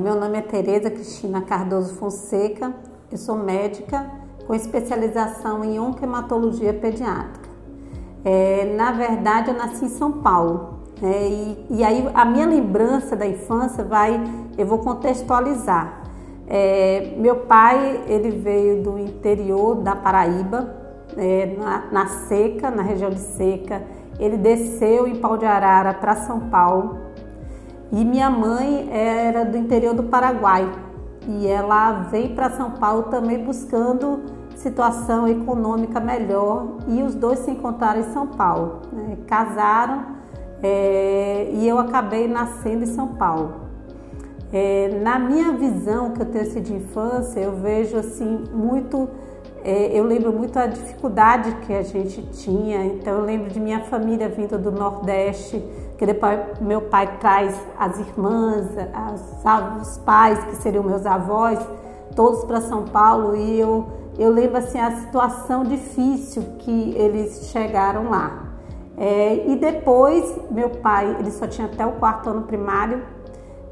Meu nome é Tereza Cristina Cardoso Fonseca, eu sou médica com especialização em onquematologia pediátrica. É, na verdade, eu nasci em São Paulo. É, e, e, aí a minha lembrança da infância vai, eu vou contextualizar. É, meu pai, ele veio do interior da Paraíba, é, na, na, seca, na região de seca. Ele desceu em Pau de Arara para São Paulo. E minha mãe era do interior do Paraguai. E ela veio para São Paulo também buscando situação econômica melhor e os dois se encontraram em São Paulo. Né? Casaram é, e eu acabei nascendo em São Paulo. É, na minha visão que eu tenho assim, de infância, eu vejo assim muito, é, eu lembro muito a dificuldade que a gente tinha. Então eu lembro de minha família vindo do Nordeste, que depois meu pai traz as irmãs, as, os pais que seriam meus avós, todos para São Paulo e eu eu lembro assim a situação difícil que eles chegaram lá. É, e depois meu pai, ele só tinha até o quarto ano primário,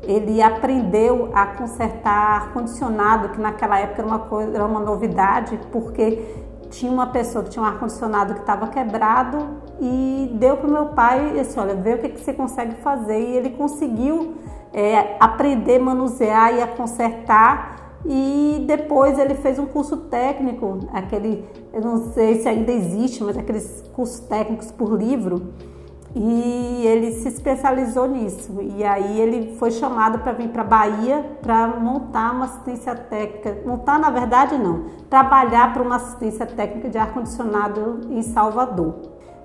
ele aprendeu a consertar ar condicionado, que naquela época era uma coisa, era uma novidade, porque tinha uma pessoa que tinha um ar condicionado que estava quebrado e deu para o meu pai e disse, olha, vê o que, que você consegue fazer. E ele conseguiu é, aprender a manusear e a consertar. E depois ele fez um curso técnico, aquele, eu não sei se ainda existe, mas aqueles cursos técnicos por livro, e ele se especializou nisso. E aí ele foi chamado para vir para Bahia para montar uma assistência técnica, montar na verdade não, trabalhar para uma assistência técnica de ar condicionado em Salvador.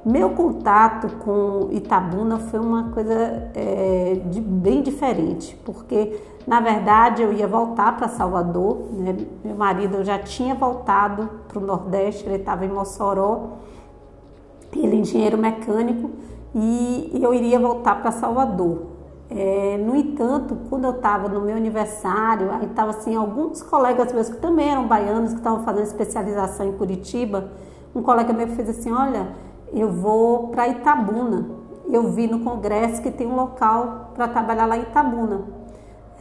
Meu contato com Itabuna foi uma coisa é, de, bem diferente, porque na verdade eu ia voltar para Salvador, né? meu marido já tinha voltado para o Nordeste, ele estava em Mossoró, ele é engenheiro mecânico e eu iria voltar para Salvador. É, no entanto, quando eu estava no meu aniversário, aí estava assim, alguns colegas meus que também eram baianos, que estavam fazendo especialização em Curitiba, um colega meu fez assim, olha, eu vou para Itabuna. Eu vi no congresso que tem um local para trabalhar lá em Itabuna.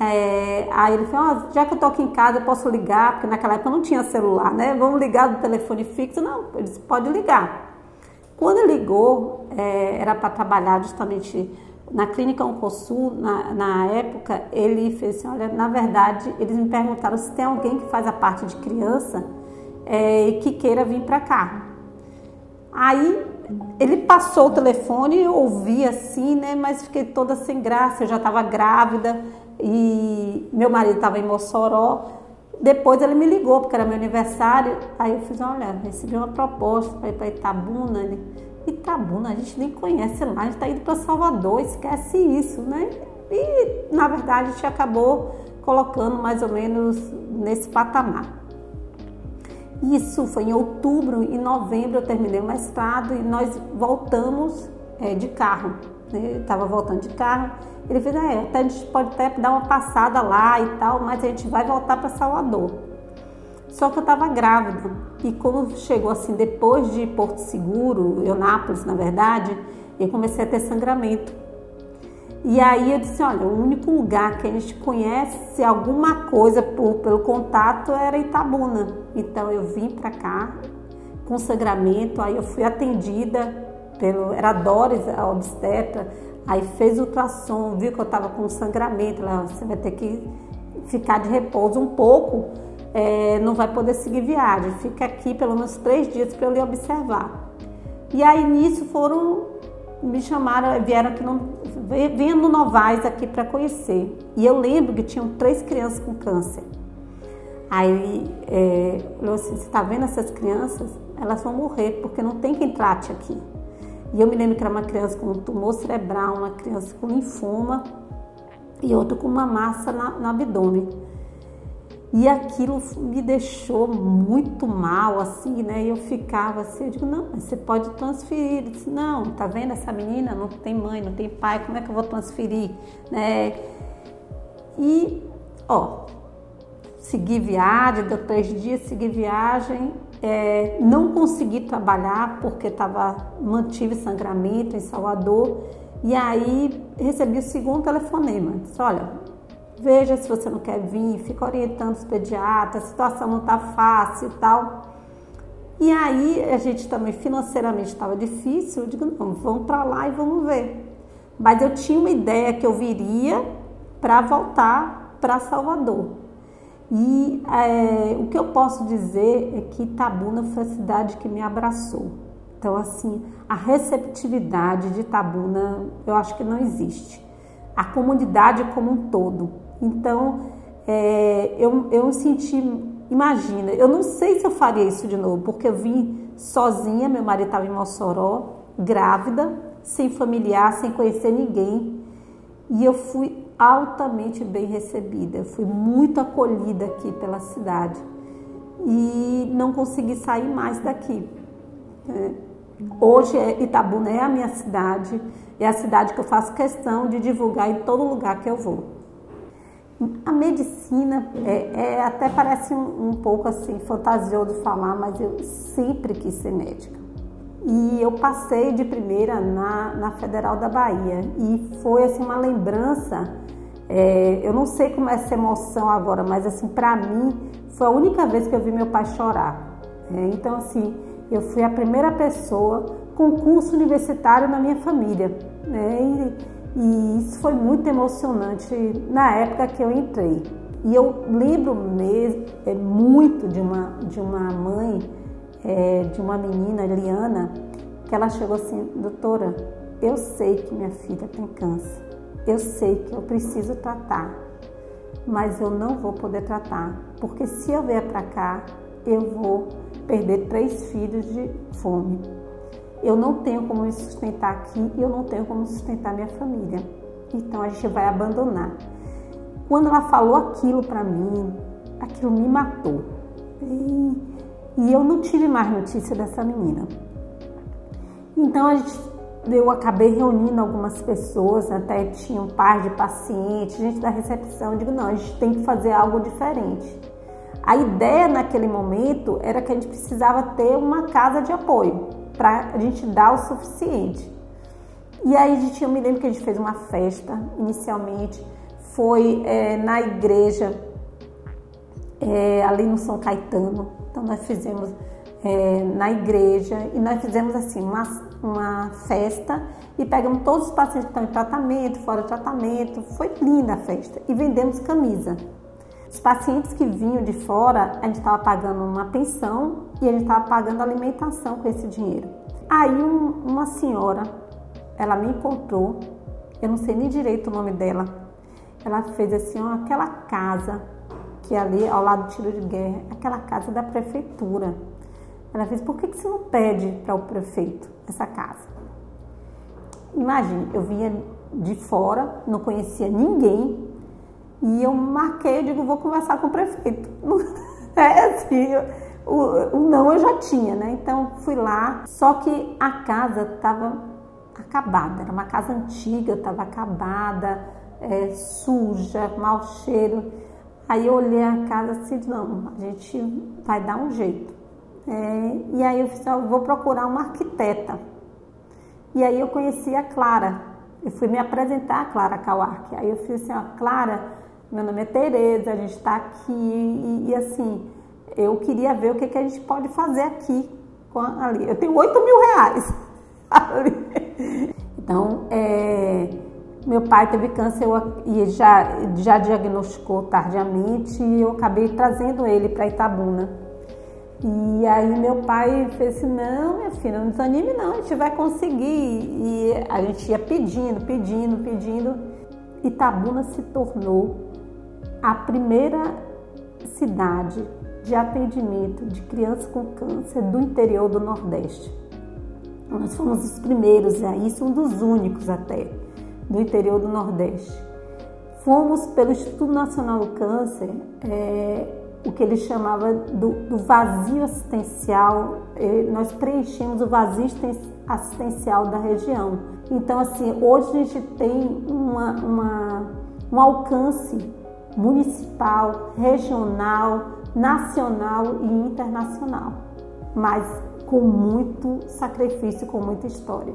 É, aí ele falou, ah, já que eu tô aqui em casa, eu posso ligar, porque naquela época não tinha celular, né? Vamos ligar do telefone fixo? Não, ele disse, pode ligar. Quando ele ligou, é, era para trabalhar justamente na clínica Oncosul, na, na época, ele fez assim, olha, na verdade, eles me perguntaram se tem alguém que faz a parte de criança é, e que queira vir para cá. Aí ele passou o telefone, eu ouvi assim, né? Mas fiquei toda sem graça. Eu já estava grávida e meu marido estava em Mossoró. Depois ele me ligou, porque era meu aniversário. Aí eu fiz: Olha, recebi uma proposta para ir para Itabuna. Ele, Itabuna, a gente nem conhece lá, a gente está indo para Salvador, esquece isso, né? E na verdade a gente acabou colocando mais ou menos nesse patamar. Isso foi em outubro, em novembro eu terminei o mestrado e nós voltamos é, de carro. Né? Estava voltando de carro. Ele fez, é, até a gente pode até dar uma passada lá e tal, mas a gente vai voltar para Salvador. Só que eu estava grávida e quando chegou assim, depois de Porto Seguro, Eunápolis na verdade, eu comecei a ter sangramento. E aí eu disse, olha, o único lugar que a gente conhece alguma coisa por, pelo contato era Itabuna. Então eu vim para cá com sangramento, aí eu fui atendida pelo, era Doris, a obstetra, aí fez ultrassom, viu que eu estava com sangramento, ela, você vai ter que ficar de repouso um pouco, é, não vai poder seguir viagem, fica aqui pelo menos três dias para eu lhe observar. E aí nisso foram me chamaram, vieram aqui no, Novais aqui para conhecer. E eu lembro que tinham três crianças com câncer. Aí é, falou assim, você está vendo essas crianças? Elas vão morrer porque não tem quem trate aqui. E eu me lembro que era uma criança com um tumor cerebral, uma criança com linfoma e outra com uma massa na, no abdômen. E aquilo me deixou muito mal, assim, né? E eu ficava assim, eu digo, não, você pode transferir. Disse, não, tá vendo essa menina? Não tem mãe, não tem pai, como é que eu vou transferir? Né? E, ó, segui viagem, deu três dias, segui viagem, é, não consegui trabalhar porque tava, mantive sangramento em Salvador. E aí recebi o segundo telefonema. Disse, olha, veja se você não quer vir, fica orientando os pediatras, a situação não está fácil e tal. E aí a gente também financeiramente estava difícil, eu digo, não, vamos para lá e vamos ver. Mas eu tinha uma ideia que eu viria para voltar para Salvador. E é, o que eu posso dizer é que Itabuna foi a cidade que me abraçou. Então, assim, a receptividade de Itabuna eu acho que não existe. A comunidade como um todo. Então, é, eu, eu senti, imagina, eu não sei se eu faria isso de novo, porque eu vim sozinha, meu marido estava em Mossoró, grávida, sem familiar, sem conhecer ninguém. E eu fui altamente bem recebida, fui muito acolhida aqui pela cidade e não consegui sair mais daqui. É. Hoje Itabuna é a minha cidade, é a cidade que eu faço questão de divulgar em todo lugar que eu vou. A medicina é, é até parece um, um pouco assim fantasioso falar, mas eu sempre quis ser médica. E eu passei de primeira na, na Federal da Bahia e foi assim uma lembrança é, eu não sei como é essa emoção agora, mas assim, para mim, foi a única vez que eu vi meu pai chorar. É, então, assim, eu fui a primeira pessoa com curso universitário na minha família. Né? E, e, isso foi muito emocionante na época que eu entrei. E eu lembro mesmo, é, muito de uma, de uma mãe, é, de uma menina, Eliana, que ela chegou assim, doutora, eu sei que minha filha tem câncer eu sei que eu preciso tratar, mas eu não vou poder tratar, porque se eu vier para cá, eu vou perder três filhos de fome. Eu não tenho como me sustentar aqui e eu não tenho como sustentar minha família. Então a gente vai abandonar. Quando ela falou aquilo para mim, aquilo me matou. E, e eu não tive mais notícia dessa menina. Então gente eu acabei reunindo algumas pessoas, até tinha um par de pacientes, gente da recepção. Eu digo, não, a gente tem que fazer algo diferente. A ideia naquele momento era que a gente precisava ter uma casa de apoio para a gente dar o suficiente. E aí a gente, eu me lembro que a gente fez uma festa inicialmente, foi é, na igreja é, ali no São Caetano. Então nós fizemos é, na igreja e nós fizemos assim uma, uma festa e pegamos todos os pacientes que estão em tratamento, fora de tratamento. Foi linda a festa e vendemos camisa. Os pacientes que vinham de fora, a gente estava pagando uma pensão e a gente estava pagando alimentação com esse dinheiro. Aí um, uma senhora, ela me encontrou, eu não sei nem direito o nome dela. Ela fez assim, ó, aquela casa que ali ao lado do tiro de guerra, aquela casa da prefeitura. Ela fez, por que, que você não pede para o prefeito essa casa? Imagine, eu vinha de fora, não conhecia ninguém, e eu marquei, eu digo, vou conversar com o prefeito. É assim, o, o não eu já tinha, né? Então fui lá, só que a casa estava acabada, era uma casa antiga, estava acabada, é, suja, mau cheiro. Aí eu olhei a casa assim, não, a gente vai dar um jeito. É, e aí eu disse, eu vou procurar uma arquiteta. E aí eu conheci a Clara. Eu fui me apresentar a Clara Kawark. Aí eu fiz assim, ó, Clara, meu nome é Tereza, a gente está aqui e, e, assim, eu queria ver o que, que a gente pode fazer aqui ali. Eu tenho 8 mil reais ali. Então, é, meu pai teve câncer e já, já diagnosticou tardiamente e eu acabei trazendo ele para Itabuna. E aí meu pai fez assim, não, minha filha, não desanime não, a gente vai conseguir. E a gente ia pedindo, pedindo, pedindo. Itabuna se tornou a primeira cidade de atendimento de crianças com câncer do interior do Nordeste. Nós fomos os primeiros, é isso um dos únicos até, do interior do Nordeste. Fomos pelo Instituto Nacional do Câncer, é, o que ele chamava do, do vazio assistencial, nós preenchemos o vazio assistencial da região. Então, assim, hoje a gente tem uma, uma, um alcance municipal, regional, nacional e internacional, mas com muito sacrifício, com muita história.